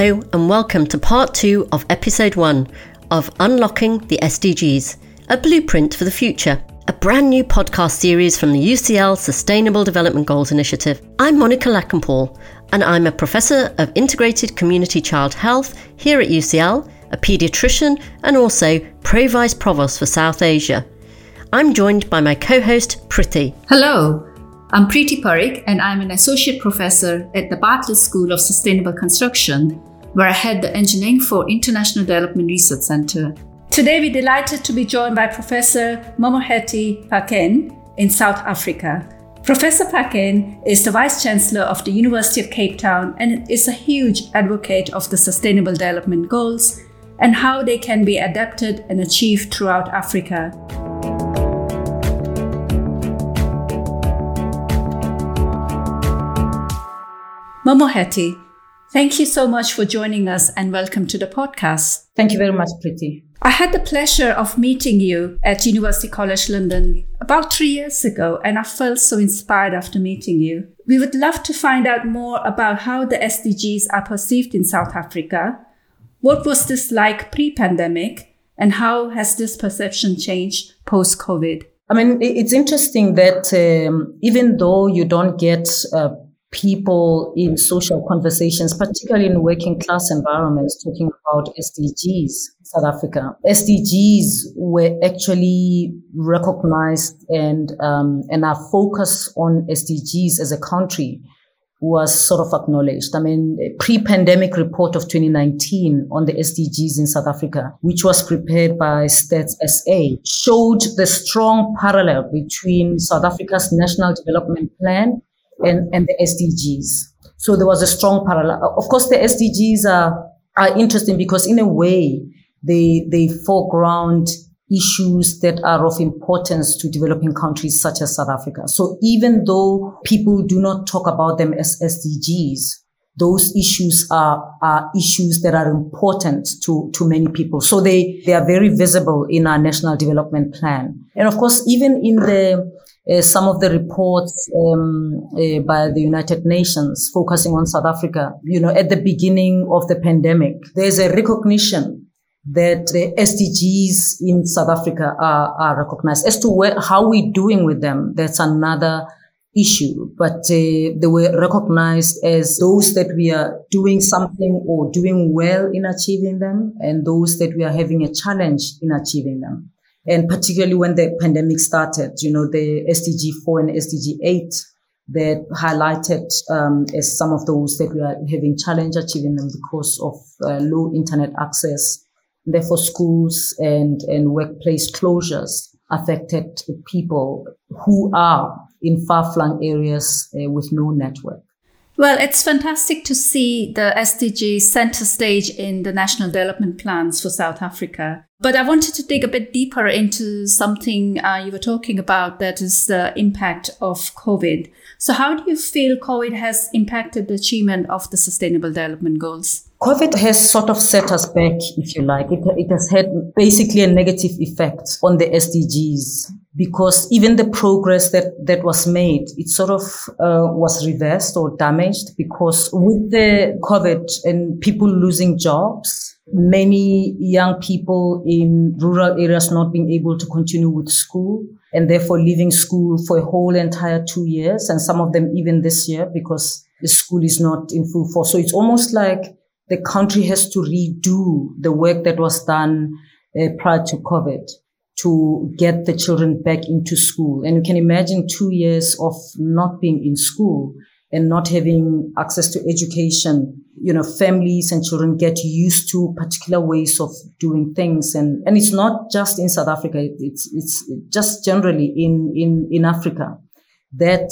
Hello, and welcome to part two of episode one of Unlocking the SDGs, a blueprint for the future, a brand new podcast series from the UCL Sustainable Development Goals Initiative. I'm Monica Lakhanpaul, and I'm a professor of integrated community child health here at UCL, a paediatrician, and also Pro Vice Provost for South Asia. I'm joined by my co host, Priti. Hello, I'm Priti Parikh, and I'm an associate professor at the Bartlett School of Sustainable Construction, where I head the Engineering for International Development Research Center. Today, we're delighted to be joined by Professor Mamokgethi Phakeng in South Africa. Professor Phakeng is the Vice Chancellor of the University of Cape Town and is a huge advocate of the Sustainable Development Goals and how they can be adapted and achieved throughout Africa. Mamokgethi, thank you so much for joining us and welcome to the podcast. Thank you very much, Priti. I had the pleasure of meeting you at University College London about three years ago, and I felt so inspired after meeting you. We would love to find out more about how the SDGs are perceived in South Africa. What was this like pre pandemic, and how has this perception changed post COVID? I mean, it's interesting that um, even though you don't get uh, people in social conversations, particularly in working class environments, talking about SDGs South Africa. SDGs were actually recognized and um, and our focus on SDGs as a country was sort of acknowledged. I mean, pre-pandemic report of 2019 on the SDGs in South Africa, which was prepared by Stats SA, showed the strong parallel between South Africa's National Development Plan and, and the SDGs. So there was a strong parallel. Uh, of course, the SDGs are, are interesting because in a way, they, they foreground issues that are of importance to developing countries such as South Africa. So even though people do not talk about them as SDGs, those issues are, are issues that are important to, to many people. So they, they are very visible in our national development plan. And of course, even in the uh, some of the reports um, uh, by the United Nations focusing on South Africa, you know, at the beginning of the pandemic, there's a recognition that the SDGs in South Africa are, are recognized. As to where, how we're doing with them, that's another issue, but uh, they were recognized as those that we are doing something or doing well in achieving them and those that we are having a challenge in achieving them. And particularly when the pandemic started, you know, the SDG 4 and SDG 8 that highlighted um, as some of those that we are having challenge achieving them because of uh, low internet access. Therefore, schools and, and workplace closures affected people who are in far-flung areas uh, with no network. Well, it's fantastic to see the SDG center stage in the national development plans for South Africa. But I wanted to dig a bit deeper into something uh, you were talking about that is the impact of COVID. So, how do you feel COVID has impacted the achievement of the Sustainable Development Goals? COVID has sort of set us back, if you like. It, it has had basically a negative effect on the SDGs because even the progress that, that was made, it sort of uh, was reversed or damaged because with the COVID and people losing jobs, many young people in rural areas not being able to continue with school and therefore leaving school for a whole entire two years and some of them even this year because the school is not in full force. So it's almost like the country has to redo the work that was done uh, prior to COVID to get the children back into school. And you can imagine two years of not being in school and not having access to education. You know, families and children get used to particular ways of doing things. And, and it's not just in South Africa. It's, it's just generally in, in, in Africa that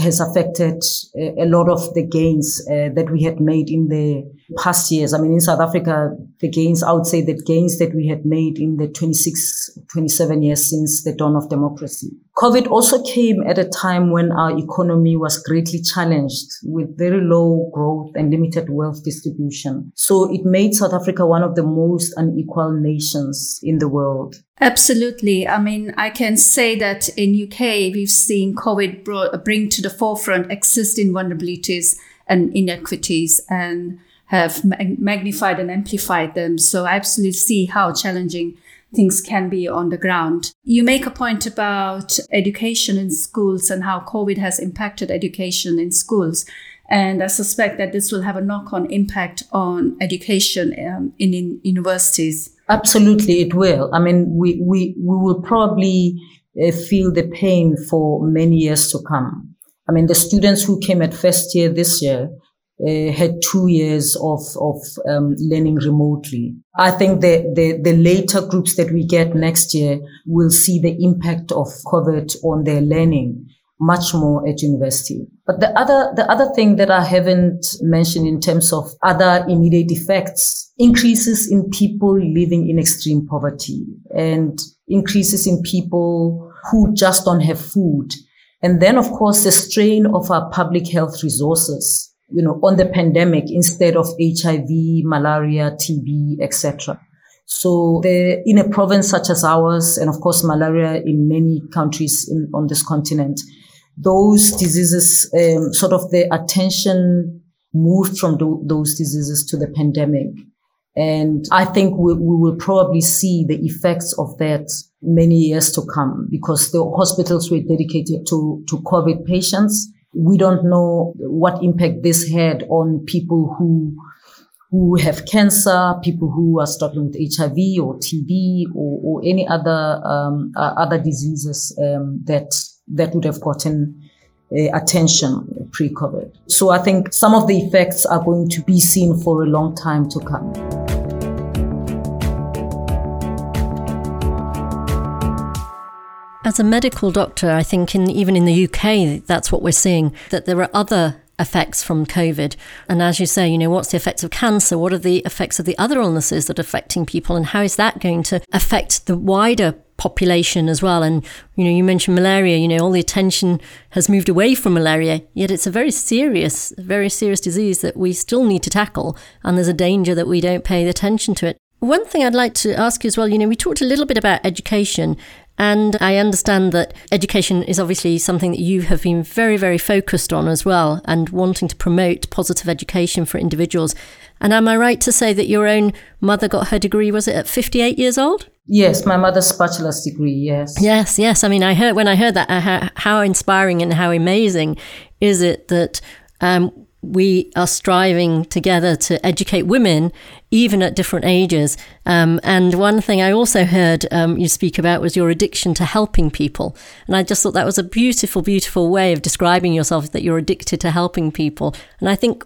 has affected a lot of the gains uh, that we had made in the past years. I mean, in South Africa, the gains, I would say the gains that we had made in the 26, 27 years since the dawn of democracy. COVID also came at a time when our economy was greatly challenged with very low growth and limited wealth distribution. So it made South Africa one of the most unequal nations in the world. Absolutely. I mean, I can say that in UK, we've seen COVID bring to the forefront existing vulnerabilities and inequities and have magnified and amplified them. So I absolutely see how challenging things can be on the ground. You make a point about education in schools and how COVID has impacted education in schools. And I suspect that this will have a knock on impact on education um, in, in, universities. Absolutely, it will. I mean, we, we, we will probably uh, feel the pain for many years to come. I mean, the students who came at first year this year uh, had two years of of um, learning remotely. I think the, the the later groups that we get next year will see the impact of COVID on their learning much more at university. But the other the other thing that I haven't mentioned in terms of other immediate effects increases in people living in extreme poverty and increases in people who just don't have food. And then, of course, the strain of our public health resources you know, on the pandemic instead of HIV, malaria, TB, etc. So the, in a province such as ours, and of course malaria in many countries in, on this continent, those diseases, um, sort of the attention moved from do, those diseases to the pandemic. And I think we, we will probably see the effects of that many years to come because the hospitals were dedicated to, to COVID patients we don't know what impact this had on people who who have cancer, people who are struggling with HIV or TB or, or any other um, uh, other diseases um, that that would have gotten uh, attention pre-COVID. So I think some of the effects are going to be seen for a long time to come. As a medical doctor, I think in, even in the UK, that's what we're seeing, that there are other effects from COVID. And as you say, you know, what's the effects of cancer? What are the effects of the other illnesses that are affecting people? And how is that going to affect the wider population as well? And, you know, you mentioned malaria, you know, all the attention has moved away from malaria, yet it's a very serious, very serious disease that we still need to tackle. And there's a danger that we don't pay attention to it. One thing I'd like to ask you as well, you know, we talked a little bit about education and I understand that education is obviously something that you have been very, very focused on as well, and wanting to promote positive education for individuals. And am I right to say that your own mother got her degree, was it at 58 years old? Yes, my mother's bachelor's degree, yes. Yes, yes. I mean, I heard when I heard that, how, how inspiring and how amazing is it that um, we are striving together to educate women, even at different ages. Um, and one thing I also heard um, you speak about was your addiction to helping people. And I just thought that was a beautiful, beautiful way of describing yourself that you're addicted to helping people. And I think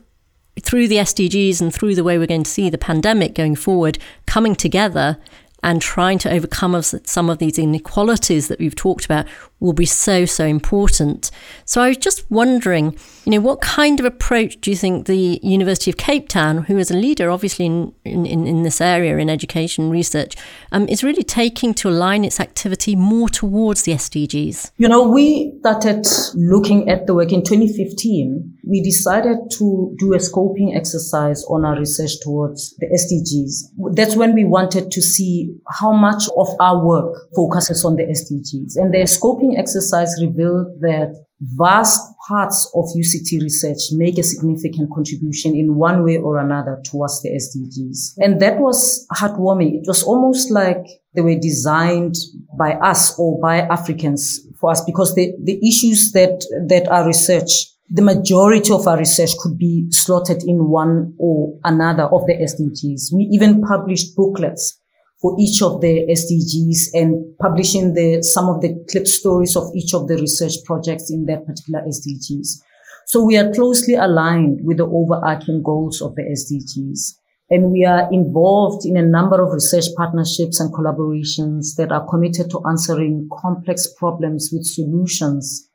through the SDGs and through the way we're going to see the pandemic going forward, coming together and trying to overcome some of these inequalities that we've talked about will be so, so important. So I was just wondering, you know, what kind of approach do you think the University of Cape Town, who is a leader obviously in, in, in this area in education research, um, is really taking to align its activity more towards the SDGs? You know, we started looking at the work in 2015. We decided to do a scoping exercise on our research towards the SDGs. That's when we wanted to see how much of our work focuses on the SDGs. And the scoping exercise revealed that vast parts of UCT research make a significant contribution in one way or another towards the SDGs. And that was heartwarming. It was almost like they were designed by us or by Africans for us because the, the issues that, that are research the majority of our research could be slotted in one or another of the SDGs. We even published booklets for each of the SDGs and publishing the, some of the clip stories of each of the research projects in that particular SDGs. So we are closely aligned with the overarching goals of the SDGs. And we are involved in a number of research partnerships and collaborations that are committed to answering complex problems with solutions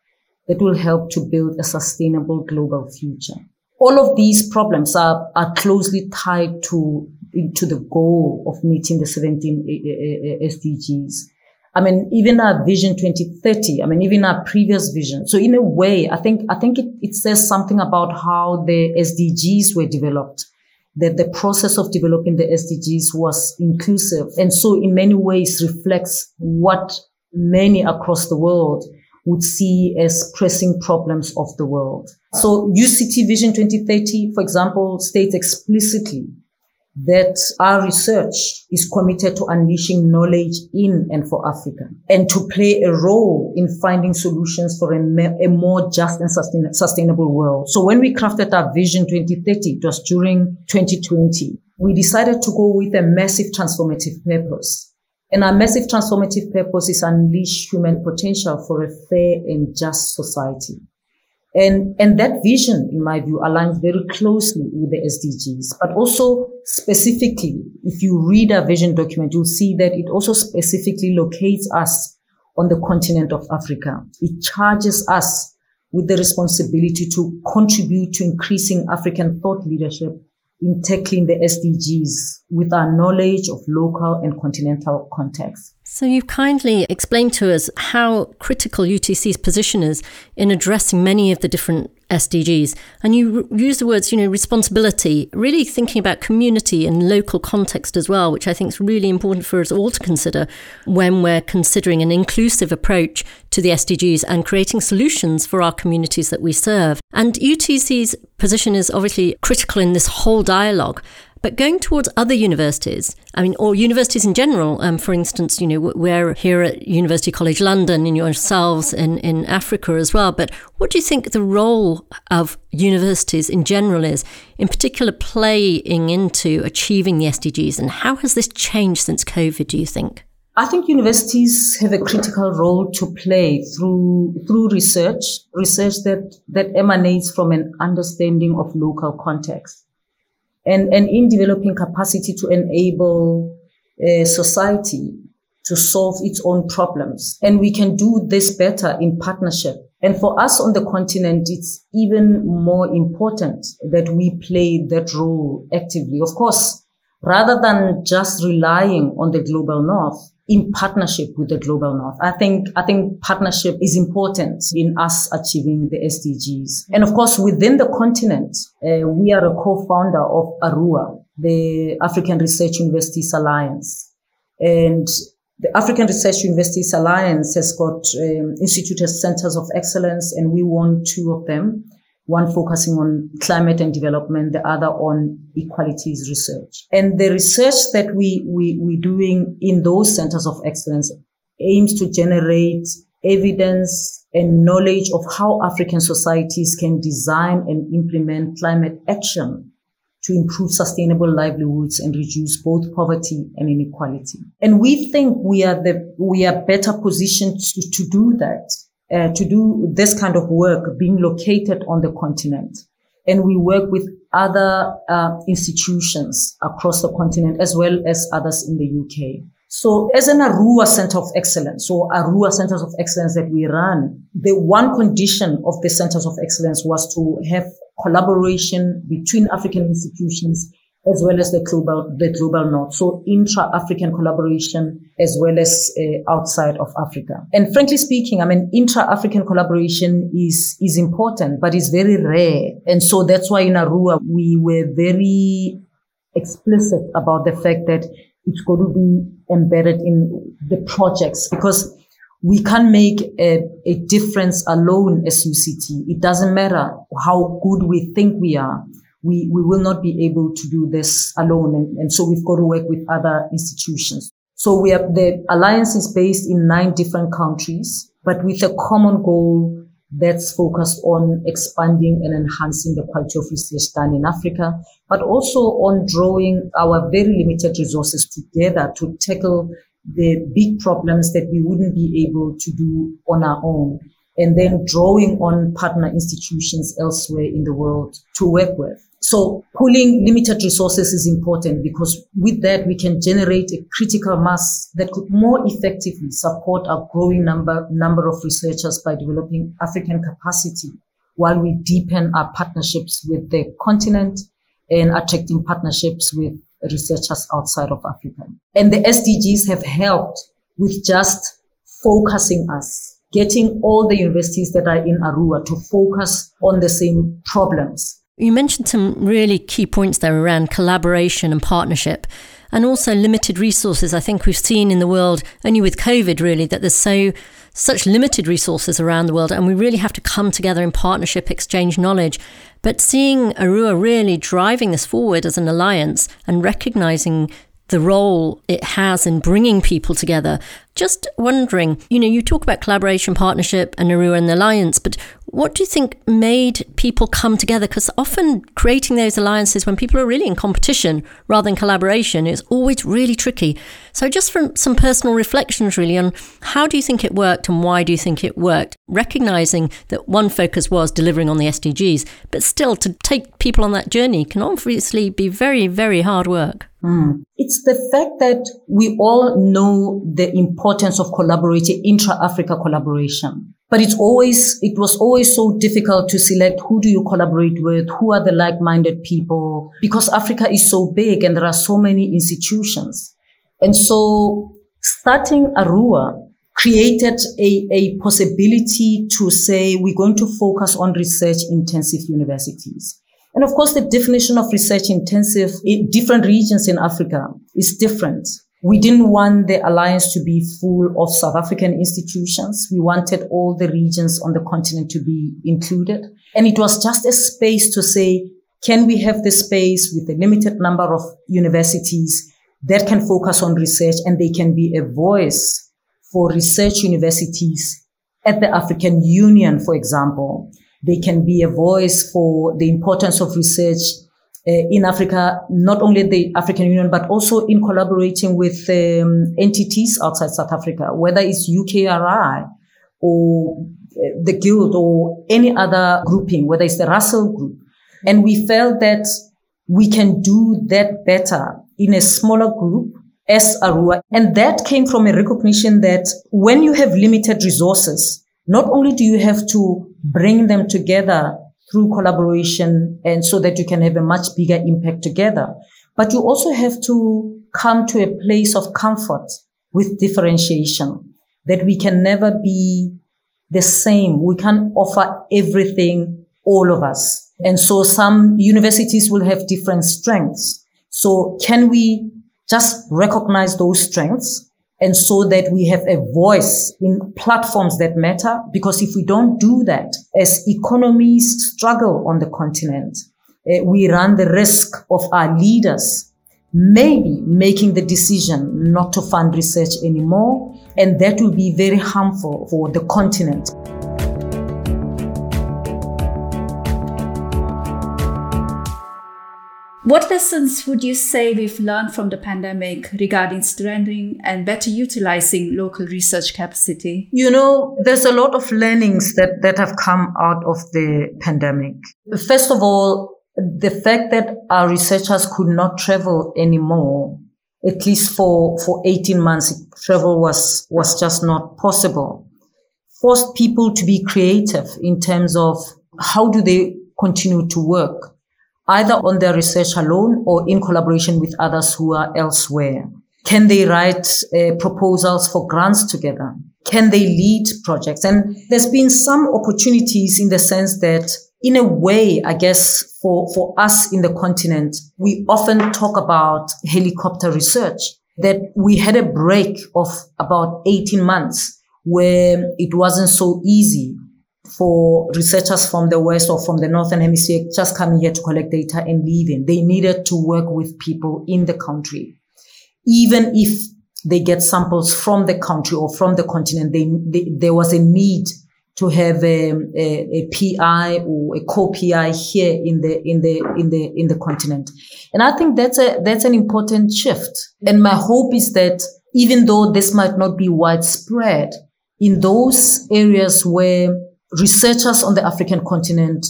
that will help to build a sustainable global future. All of these problems are, are closely tied to to the goal of meeting the 17 eh, eh, eh, SDGs. I mean, even our vision 2030, I mean, even our previous vision. So in a way, I think, I think it, it says something about how the SDGs were developed, that the process of developing the SDGs was inclusive. And so in many ways reflects what many across the world would see as pressing problems of the world. So UCT Vision 2030, for example, states explicitly that our research is committed to unleashing knowledge in and for Africa and to play a role in finding solutions for a, a more just and sustain, sustainable world. So when we crafted our Vision 2030, it was during 2020, we decided to go with a massive transformative purpose. And our massive transformative purpose is unleash human potential for a fair and just society. And, and that vision, in my view, aligns very closely with the SDGs. But also specifically, if you read our vision document, you'll see that it also specifically locates us on the continent of Africa. It charges us with the responsibility to contribute to increasing African thought leadership in tackling the SDGs with our knowledge of local and continental context. So, you've kindly explained to us how critical UTC's position is in addressing many of the different SDGs. And you use the words, you know, responsibility, really thinking about community and local context as well, which I think is really important for us all to consider when we're considering an inclusive approach to the SDGs and creating solutions for our communities that we serve. And UTC's position is obviously critical in this whole dialogue. But going towards other universities, I mean, or universities in general, um, for instance, you know, we're here at University College London and yourselves in, in Africa as well. But what do you think the role of universities in general is, in particular, playing into achieving the SDGs? And how has this changed since COVID, do you think? I think universities have a critical role to play through through research, research that that emanates from an understanding of local context and, and in developing capacity to enable a society to solve its own problems. And we can do this better in partnership. And for us on the continent, it's even more important that we play that role actively. Of course, rather than just relying on the global north, in partnership with the global north. I think, I think partnership is important in us achieving the SDGs. And of course, within the continent, uh, we are a co-founder of ARUA, the African Research Universities Alliance. And the African Research Universities Alliance has got um, instituted centers of excellence and we won two of them one focusing on climate and development, the other on equalities research. And the research that we, we, we're doing in those centers of excellence aims to generate evidence and knowledge of how African societies can design and implement climate action to improve sustainable livelihoods and reduce both poverty and inequality. And we think we are the, we are better positioned to, to do that uh, to do this kind of work being located on the continent. And we work with other uh, institutions across the continent as well as others in the UK. So as an ARUA Center of Excellence, so ARUA Centers of Excellence that we run, the one condition of the Centers of Excellence was to have collaboration between African institutions as well as the global, the global north. So intra-African collaboration as well as uh, outside of Africa. And frankly speaking, I mean, intra-African collaboration is, is important, but it's very rare. And so that's why in ARUA, we were very explicit about the fact that it's going to be embedded in the projects because we can't make a, a difference alone as UCT. It doesn't matter how good we think we are we, we will not be able to do this alone. And, and so we've got to work with other institutions. So we are, the alliance is based in nine different countries, but with a common goal that's focused on expanding and enhancing the quality of research done in Africa, but also on drawing our very limited resources together to tackle the big problems that we wouldn't be able to do on our own and then drawing on partner institutions elsewhere in the world to work with. So pooling limited resources is important because with that we can generate a critical mass that could more effectively support our growing number, number of researchers by developing African capacity while we deepen our partnerships with the continent and attracting partnerships with researchers outside of Africa. And the SDGs have helped with just focusing us getting all the universities that are in ARUA to focus on the same problems. You mentioned some really key points there around collaboration and partnership and also limited resources. I think we've seen in the world, only with COVID really, that there's so such limited resources around the world, and we really have to come together in partnership, exchange knowledge. But seeing Arua really driving this forward as an alliance and recognizing the role it has in bringing people together. Just wondering, you know, you talk about collaboration, partnership, and Arua and the alliance, but what do you think made people come together? Because often creating those alliances when people are really in competition rather than collaboration is always really tricky. So, just from some personal reflections, really, on how do you think it worked and why do you think it worked? Recognizing that one focus was delivering on the SDGs, but still to take people on that journey can obviously be very, very hard work. Mm. It's the fact that we all know the importance of collaborating, intra-Africa collaboration. But it's always, it was always so difficult to select who do you collaborate with? Who are the like-minded people? Because Africa is so big and there are so many institutions. And so starting Arua created a, a possibility to say we're going to focus on research intensive universities. And of course, the definition of research intensive in different regions in Africa is different. We didn't want the alliance to be full of South African institutions. We wanted all the regions on the continent to be included. And it was just a space to say, can we have the space with a limited number of universities that can focus on research and they can be a voice for research universities at the African Union, for example. They can be a voice for the importance of research in Africa, not only the African Union, but also in collaborating with um, entities outside South Africa, whether it's UKRI or uh, the Guild or any other grouping, whether it's the Russell Group. And we felt that we can do that better in a smaller group as Arua. And that came from a recognition that when you have limited resources, not only do you have to bring them together through collaboration and so that you can have a much bigger impact together. But you also have to come to a place of comfort with differentiation that we can never be the same. We can't offer everything, all of us. And so some universities will have different strengths. So can we just recognize those strengths and so that we have a voice in platforms that matter. Because if we don't do that, as economies struggle on the continent, uh, we run the risk of our leaders maybe making the decision not to fund research anymore. And that will be very harmful for the continent. What lessons would you say we've learned from the pandemic regarding strengthening and better utilizing local research capacity? You know, there's a lot of learnings that, that have come out of the pandemic. First of all, the fact that our researchers could not travel anymore, at least for, for 18 months, travel was, was just not possible, forced people to be creative in terms of how do they continue to work either on their research alone or in collaboration with others who are elsewhere? Can they write uh, proposals for grants together? Can they lead projects? And there's been some opportunities in the sense that in a way, I guess for, for us in the continent, we often talk about helicopter research that we had a break of about 18 months where it wasn't so easy for researchers from the West or from the Northern Hemisphere just coming here to collect data and leaving. They needed to work with people in the country. Even if they get samples from the country or from the continent, they, they, there was a need to have a, a, a PI or a co-PI here in the in the in the in the continent, and I think that's a that's an important shift. And my hope is that even though this might not be widespread, in those areas where researchers on the African continent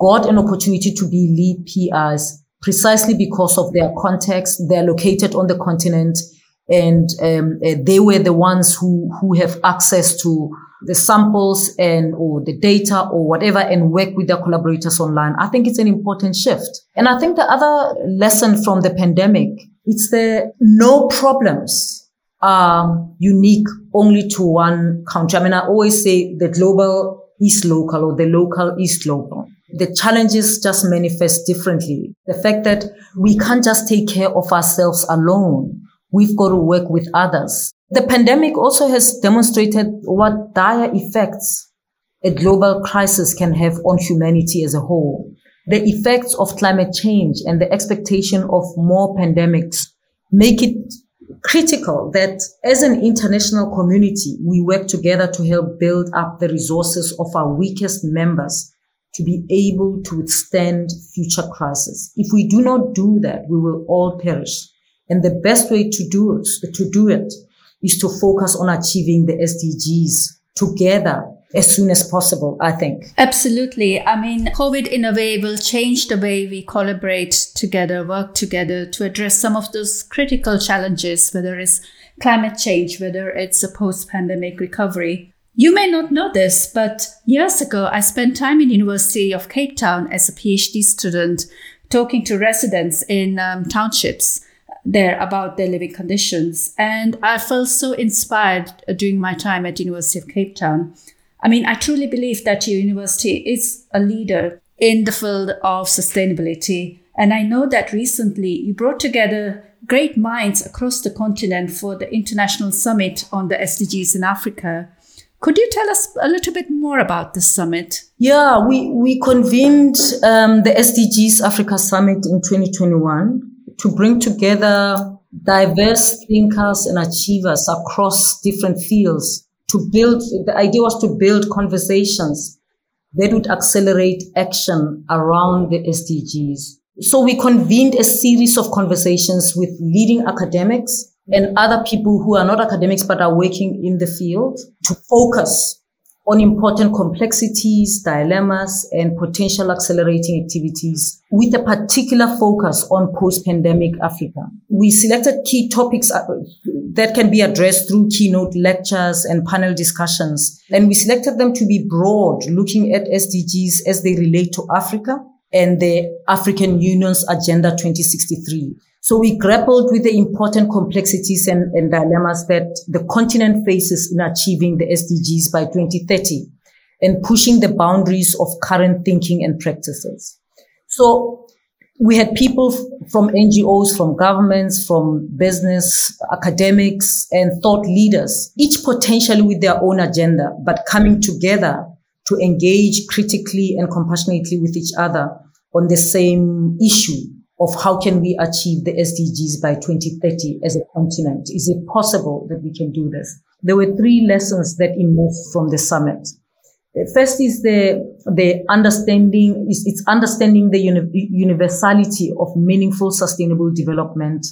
got an opportunity to be lead PIs precisely because of their context. They're located on the continent and um, uh, they were the ones who, who have access to the samples and or the data or whatever and work with their collaborators online. I think it's an important shift. And I think the other lesson from the pandemic, it's the no problems are unique only to one country. I mean, I always say the global is local or the local is local. The challenges just manifest differently. The fact that we can't just take care of ourselves alone. We've got to work with others. The pandemic also has demonstrated what dire effects a global crisis can have on humanity as a whole. The effects of climate change and the expectation of more pandemics make it critical that as an international community, we work together to help build up the resources of our weakest members to be able to withstand future crises. If we do not do that, we will all perish. And the best way to do it, to do it is to focus on achieving the SDGs together as soon as possible, I think. Absolutely. I mean, COVID in a way will change the way we collaborate together, work together to address some of those critical challenges, whether it's climate change, whether it's a post pandemic recovery. You may not know this, but years ago, I spent time in University of Cape Town as a PhD student talking to residents in um, townships there about their living conditions. And I felt so inspired during my time at University of Cape Town. I mean, I truly believe that your university is a leader in the field of sustainability. And I know that recently you brought together great minds across the continent for the International Summit on the SDGs in Africa. Could you tell us a little bit more about this summit? Yeah, we, we convened um, the SDGs Africa Summit in 2021 to bring together diverse thinkers and achievers across different fields to build, the idea was to build conversations that would accelerate action around the SDGs. So we convened a series of conversations with leading academics and other people who are not academics but are working in the field to focus on important complexities, dilemmas, and potential accelerating activities with a particular focus on post-pandemic Africa. We selected key topics uh, that can be addressed through keynote lectures and panel discussions. And we selected them to be broad, looking at SDGs as they relate to Africa and the African Union's Agenda 2063. So we grappled with the important complexities and, and, dilemmas that the continent faces in achieving the SDGs by 2030 and pushing the boundaries of current thinking and practices. So we had people from NGOs, from governments, from business, academics, and thought leaders, each potentially with their own agenda, but coming together to engage critically and compassionately with each other on the same issue of how can we achieve the SDGs by 2030 as a continent? Is it possible that we can do this? There were three lessons that emerged from the summit. The First is the, the understanding, it's understanding the uni- universality of meaningful sustainable development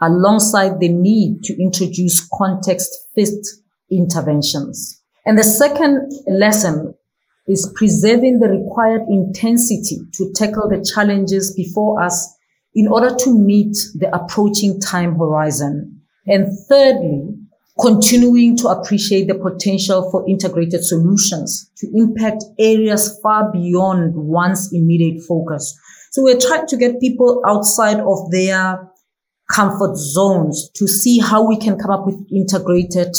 alongside the need to introduce context fit interventions. And the second lesson is preserving the required intensity to tackle the challenges before us in order to meet the approaching time horizon. And thirdly, continuing to appreciate the potential for integrated solutions to impact areas far beyond one's immediate focus. So we're trying to get people outside of their comfort zones to see how we can come up with integrated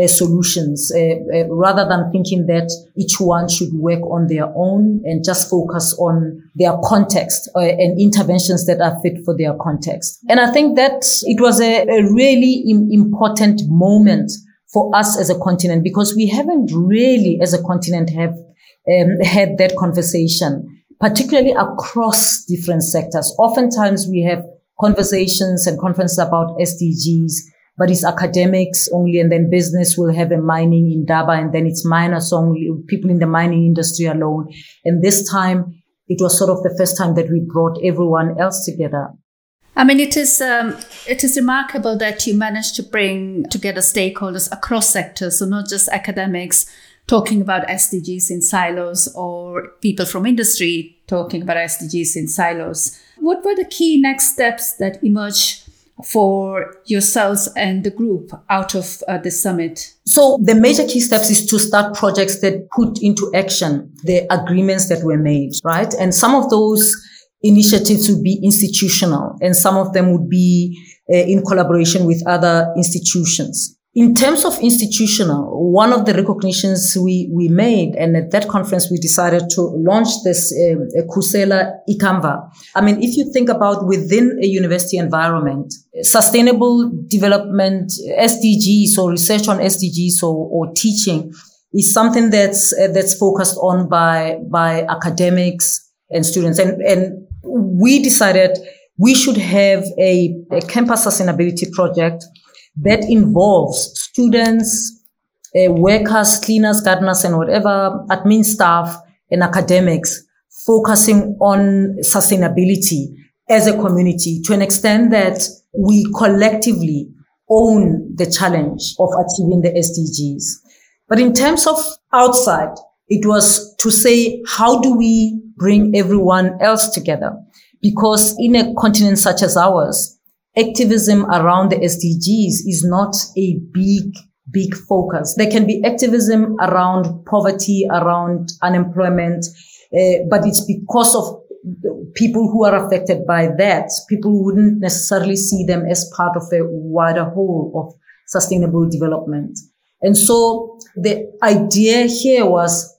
uh, solutions uh, uh, rather than thinking that each one should work on their own and just focus on their context uh, and interventions that are fit for their context. And I think that it was a, a really Im- important moment for us as a continent because we haven't really as a continent have um, had that conversation, particularly across different sectors. Oftentimes we have conversations and conferences about SDGs, but it's academics only, and then business will have a mining Indaba, and then it's miners only, people in the mining industry alone. And this time, it was sort of the first time that we brought everyone else together. I mean, it is um, it is remarkable that you managed to bring together stakeholders across sectors, so not just academics talking about SDGs in silos or people from industry talking about SDGs in silos. What were the key next steps that emerged for yourselves and the group out of uh, the summit? So the major key steps is to start projects that put into action the agreements that were made, right? And some of those initiatives would be institutional and some of them would be uh, in collaboration with other institutions. In terms of institutional, one of the recognitions we, we made, and at that conference, we decided to launch this uh, Khusela Ikamva. I mean, if you think about within a university environment, sustainable development, SDGs or research on SDGs or, or teaching is something that's, uh, that's focused on by, by academics and students. And, and we decided we should have a, a campus sustainability project that involves students, uh, workers, cleaners, gardeners, and whatever admin staff and academics focusing on sustainability as a community to an extent that we collectively own the challenge of achieving the SDGs. But in terms of outside, it was to say, how do we bring everyone else together? Because in a continent such as ours, activism around the SDGs is not a big, big focus. There can be activism around poverty, around unemployment, uh, but it's because of people who are affected by that. People wouldn't necessarily see them as part of a wider whole of sustainable development. And so the idea here was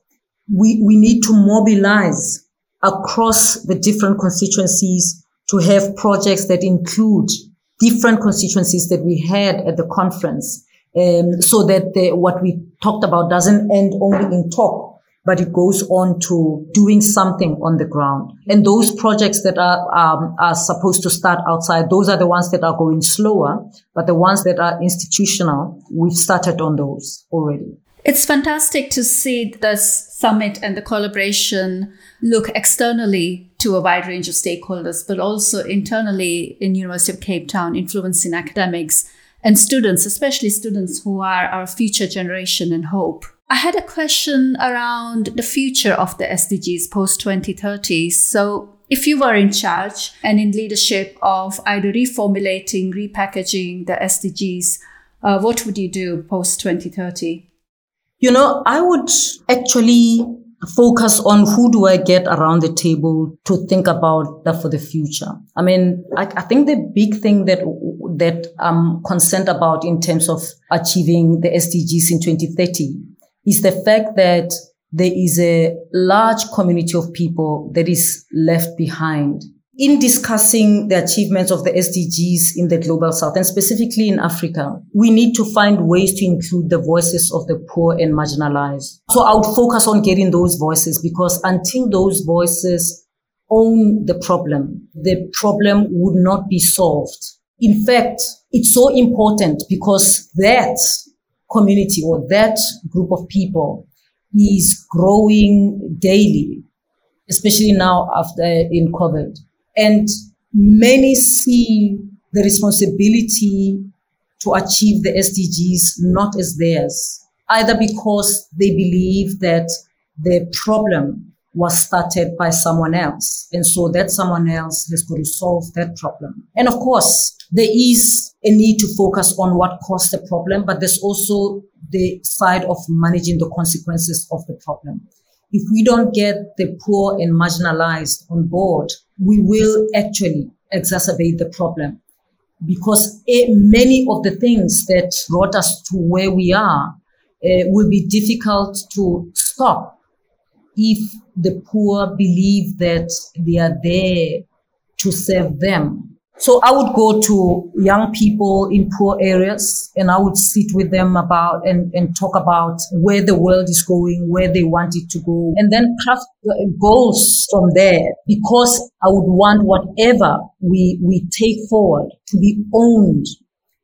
we, we need to mobilize across the different constituencies to have projects that include different constituencies that we had at the conference. Um, so that the, what we talked about doesn't end only in talk, but it goes on to doing something on the ground. And those projects that are, um, are supposed to start outside, those are the ones that are going slower, but the ones that are institutional, we've started on those already. It's fantastic to see this summit and the collaboration look externally to a wide range of stakeholders, but also internally in University of Cape Town, influencing academics and students, especially students who are our future generation and hope. I had a question around the future of the SDGs post 2030. So, if you were in charge and in leadership of either reformulating, repackaging the SDGs, uh, what would you do post 2030? You know, I would actually focus on who do I get around the table to think about that for the future. I mean, I, I, think the big thing that that I'm concerned about in terms of achieving the SDGs in 2030 is the fact that there is a large community of people that is left behind in discussing the achievements of the SDGs in the global south and specifically in Africa, we need to find ways to include the voices of the poor and marginalized. So I would focus on getting those voices because until those voices own the problem, the problem would not be solved. In fact, it's so important because that community or that group of people is growing daily, especially now after in COVID. And many see the responsibility to achieve the SDGs not as theirs, either because they believe that the problem was started by someone else. And so that someone else has got to solve that problem. And of course, there is a need to focus on what caused the problem, but there's also the side of managing the consequences of the problem. If we don't get the poor and marginalized on board, we will actually exacerbate the problem. Because many of the things that brought us to where we are uh, will be difficult to stop if the poor believe that they are there to serve them so I would go to young people in poor areas and I would sit with them about and, and talk about where the world is going, where they want it to go, and then craft goals from there because I would want whatever we, we take forward to be owned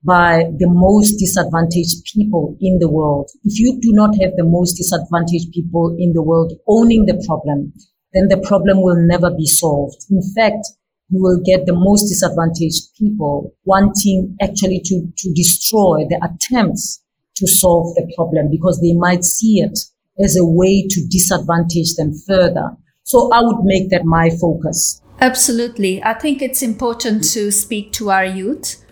by the most disadvantaged people in the world. If you do not have the most disadvantaged people in the world owning the problem, then the problem will never be solved. In fact, you will get the most disadvantaged people wanting actually to, to destroy the attempts to solve the problem because they might see it as a way to disadvantage them further. So I would make that my focus. Absolutely. I think it's important to speak to our youth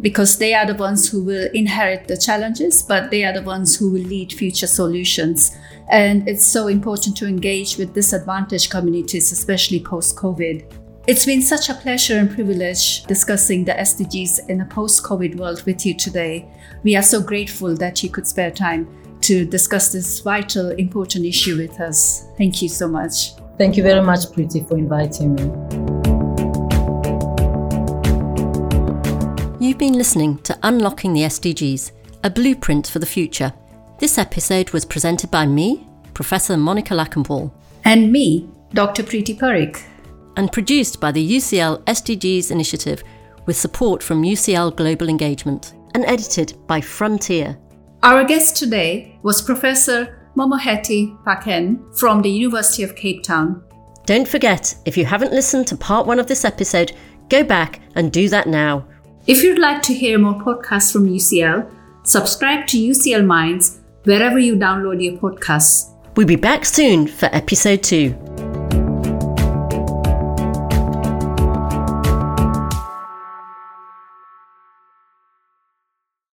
because they are the ones who will inherit the challenges, but they are the ones who will lead future solutions. And it's so important to engage with disadvantaged communities, especially post COVID. It's been such a pleasure and privilege discussing the SDGs in a post COVID world with you today. We are so grateful that you could spare time to discuss this vital, important issue with us. Thank you so much. Thank you very much, Priti, for inviting me. You've been listening to Unlocking the SDGs, a blueprint for the future. This episode was presented by me, Professor Monica Lakhanpaul, and me, Dr. Priti Parikh, and produced by the UCL SDGs Initiative with support from UCL Global Engagement, and edited by Frontier. Our guest today was Professor Mamokgethi Phakeng from the University of Cape Town. Don't forget, if you haven't listened to part one of this episode, go back and do that now. If you'd like to hear more podcasts from UCL, subscribe to UCL Minds wherever you download your podcasts. We'll be back soon for episode two.